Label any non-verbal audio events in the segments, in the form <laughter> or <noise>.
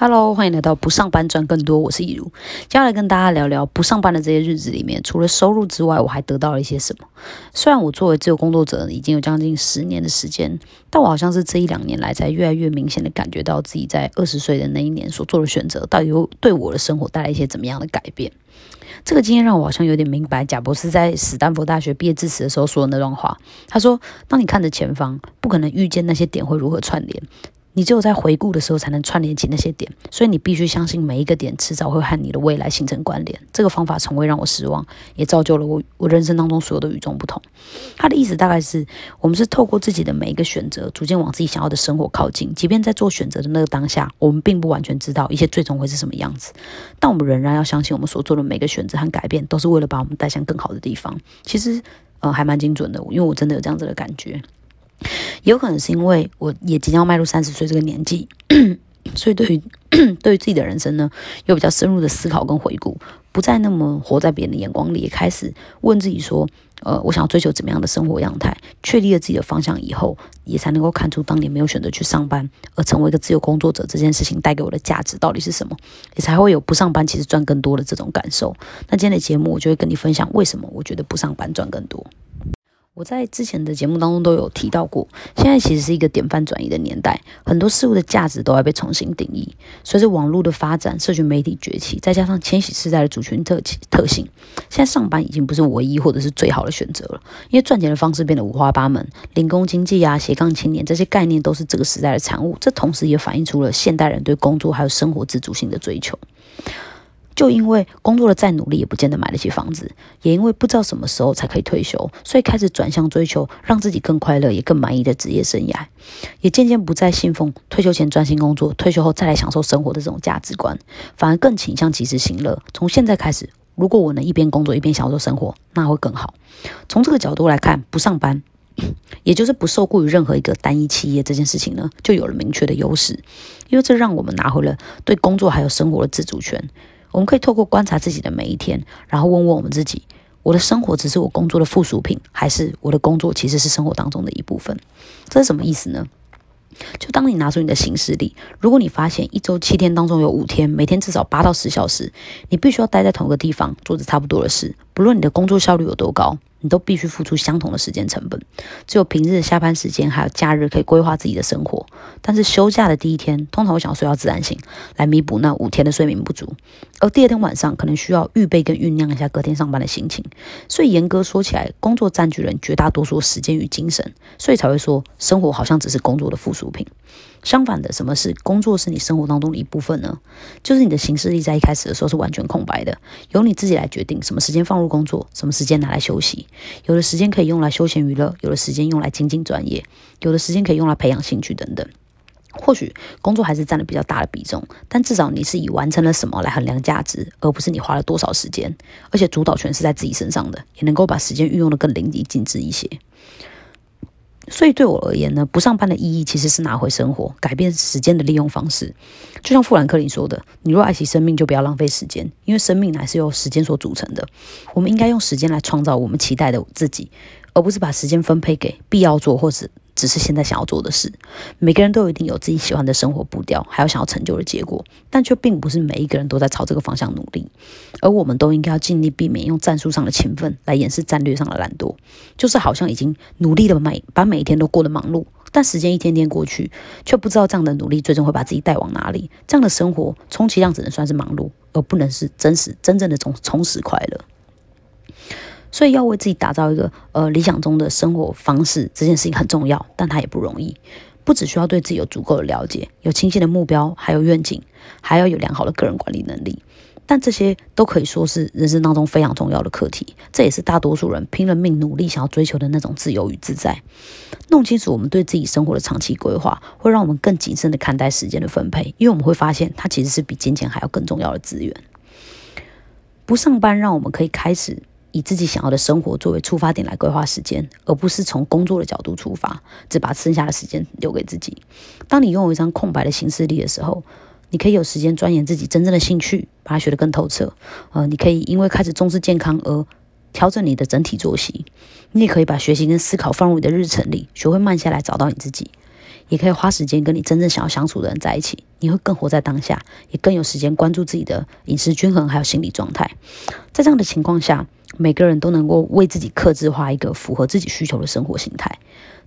Hello，欢迎来到不上班赚更多，我是易如。接下来跟大家聊聊不上班的这些日子里面，除了收入之外，我还得到了一些什么。虽然我作为自由工作者已经有将近十年的时间，但我好像是这一两年来才越来越明显的感觉到自己在二十岁的那一年所做的选择，到底有对我的生活带来一些怎么样的改变。这个经验让我好像有点明白贾博士在史丹佛大学毕业致辞的时候说的那段话。他说：“当你看着前方，不可能预见那些点会如何串联。”你只有在回顾的时候才能串联起那些点，所以你必须相信每一个点迟早会和你的未来形成关联。这个方法从未让我失望，也造就了我我人生当中所有的与众不同。他的意思大概是我们是透过自己的每一个选择，逐渐往自己想要的生活靠近。即便在做选择的那个当下，我们并不完全知道一切最终会是什么样子，但我们仍然要相信我们所做的每个选择和改变都是为了把我们带向更好的地方。其实，呃，还蛮精准的，因为我真的有这样子的感觉。有可能是因为我也即将迈入三十岁这个年纪，<clears throat> 所以对于 <clears throat> 对于自己的人生呢，有比较深入的思考跟回顾，不再那么活在别人的眼光里，也开始问自己说：，呃，我想要追求怎么样的生活样态？确立了自己的方向以后，也才能够看出当年没有选择去上班，而成为一个自由工作者这件事情带给我的价值到底是什么？也才会有不上班其实赚更多的这种感受。那今天的节目，我就会跟你分享为什么我觉得不上班赚更多。我在之前的节目当中都有提到过，现在其实是一个典范转移的年代，很多事物的价值都要被重新定义。随着网络的发展，社群媒体崛起，再加上千禧世代的主群特特性，现在上班已经不是唯一或者是最好的选择了，因为赚钱的方式变得五花八门，零工经济啊、斜杠青年这些概念都是这个时代的产物。这同时也反映出了现代人对工作还有生活自主性的追求。就因为工作的再努力也不见得买得起房子，也因为不知道什么时候才可以退休，所以开始转向追求让自己更快乐也更满意的职业生涯，也渐渐不再信奉退休前专心工作，退休后再来享受生活的这种价值观，反而更倾向及时行乐。从现在开始，如果我能一边工作一边享受生活，那会更好。从这个角度来看，不上班，<coughs> 也就是不受雇于任何一个单一企业这件事情呢，就有了明确的优势，因为这让我们拿回了对工作还有生活的自主权。我们可以透过观察自己的每一天，然后问问我们自己：我的生活只是我工作的附属品，还是我的工作其实是生活当中的一部分？这是什么意思呢？就当你拿出你的行事历，如果你发现一周七天当中有五天，每天至少八到十小时，你必须要待在同一个地方，做着差不多的事，不论你的工作效率有多高。你都必须付出相同的时间成本，只有平日下班时间还有假日可以规划自己的生活。但是休假的第一天，通常会想要睡到自然醒，来弥补那五天的睡眠不足。而第二天晚上，可能需要预备跟酝酿一下隔天上班的心情。所以严格说起来，工作占据了绝大多数时间与精神，所以才会说生活好像只是工作的附属品。相反的，什么是工作是你生活当中的一部分呢？就是你的行事历在一开始的时候是完全空白的，由你自己来决定什么时间放入工作，什么时间拿来休息。有的时间可以用来休闲娱乐，有的时间用来精进专业，有的时间可以用来培养兴趣等等。或许工作还是占了比较大的比重，但至少你是以完成了什么来衡量价值，而不是你花了多少时间。而且主导权是在自己身上的，也能够把时间运用的更淋漓尽致一些。所以对我而言呢，不上班的意义其实是拿回生活，改变时间的利用方式。就像富兰克林说的：“你若爱惜生命，就不要浪费时间，因为生命乃是由时间所组成的。我们应该用时间来创造我们期待的自己，而不是把时间分配给必要做或是。”只是现在想要做的事，每个人都一定有自己喜欢的生活步调，还有想要成就的结果，但却并不是每一个人都在朝这个方向努力。而我们都应该要尽力避免用战术上的勤奋来掩饰战略上的懒惰，就是好像已经努力的每把每一天都过得忙碌，但时间一天天过去，却不知道这样的努力最终会把自己带往哪里。这样的生活充其量只能算是忙碌，而不能是真实真正的充充实快乐。所以要为自己打造一个呃理想中的生活方式，这件事情很重要，但它也不容易。不只需要对自己有足够的了解，有清晰的目标，还有愿景，还要有良好的个人管理能力。但这些都可以说是人生当中非常重要的课题。这也是大多数人拼了命努力想要追求的那种自由与自在。弄清楚我们对自己生活的长期规划，会让我们更谨慎的看待时间的分配，因为我们会发现它其实是比金钱还要更重要的资源。不上班，让我们可以开始。以自己想要的生活作为出发点来规划时间，而不是从工作的角度出发，只把剩下的时间留给自己。当你拥有一张空白的行事历的时候，你可以有时间钻研自己真正的兴趣，把它学得更透彻。呃，你可以因为开始重视健康而调整你的整体作息。你也可以把学习跟思考放入你的日程里，学会慢下来找到你自己。也可以花时间跟你真正想要相处的人在一起，你会更活在当下，也更有时间关注自己的饮食均衡还有心理状态。在这样的情况下，每个人都能够为自己克制化一个符合自己需求的生活形态。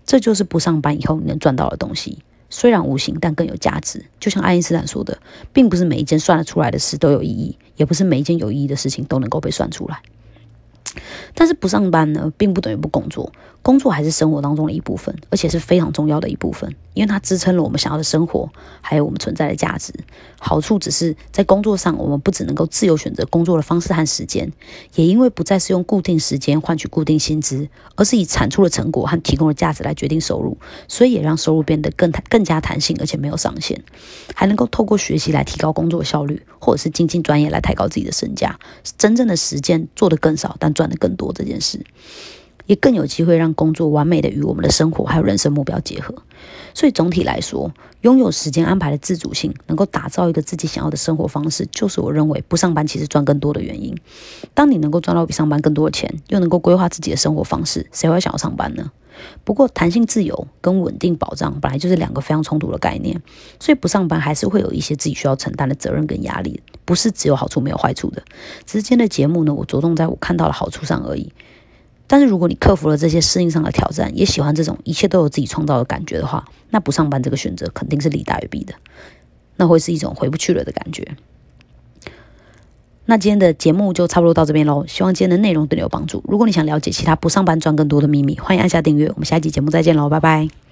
这就是不上班以后你能赚到的东西。虽然无形，但更有价值。就像爱因斯坦说的，并不是每一件算得出来的事都有意义，也不是每一件有意义的事情都能够被算出来。但是不上班呢，并不等于不工作。工作还是生活当中的一部分，而且是非常重要的一部分，因为它支撑了我们想要的生活，还有我们存在的价值。好处只是在工作上，我们不只能够自由选择工作的方式和时间，也因为不再是用固定时间换取固定薪资，而是以产出的成果和提供的价值来决定收入，所以也让收入变得更更加弹性，而且没有上限，还能够透过学习来提高工作效率，或者是精进专业来抬高自己的身价，真正的实践做得更少，但赚得更多这件事。也更有机会让工作完美的与我们的生活还有人生目标结合。所以总体来说，拥有时间安排的自主性，能够打造一个自己想要的生活方式，就是我认为不上班其实赚更多的原因。当你能够赚到比上班更多的钱，又能够规划自己的生活方式，谁会想要上班呢？不过，弹性自由跟稳定保障本来就是两个非常冲突的概念，所以不上班还是会有一些自己需要承担的责任跟压力，不是只有好处没有坏处的。之间的节目呢，我着重在我看到的好处上而已。但是如果你克服了这些适应上的挑战，也喜欢这种一切都有自己创造的感觉的话，那不上班这个选择肯定是利大于弊的，那会是一种回不去了的感觉。那今天的节目就差不多到这边喽，希望今天的内容对你有帮助。如果你想了解其他不上班赚更多的秘密，欢迎按下订阅。我们下一集节目再见喽，拜拜。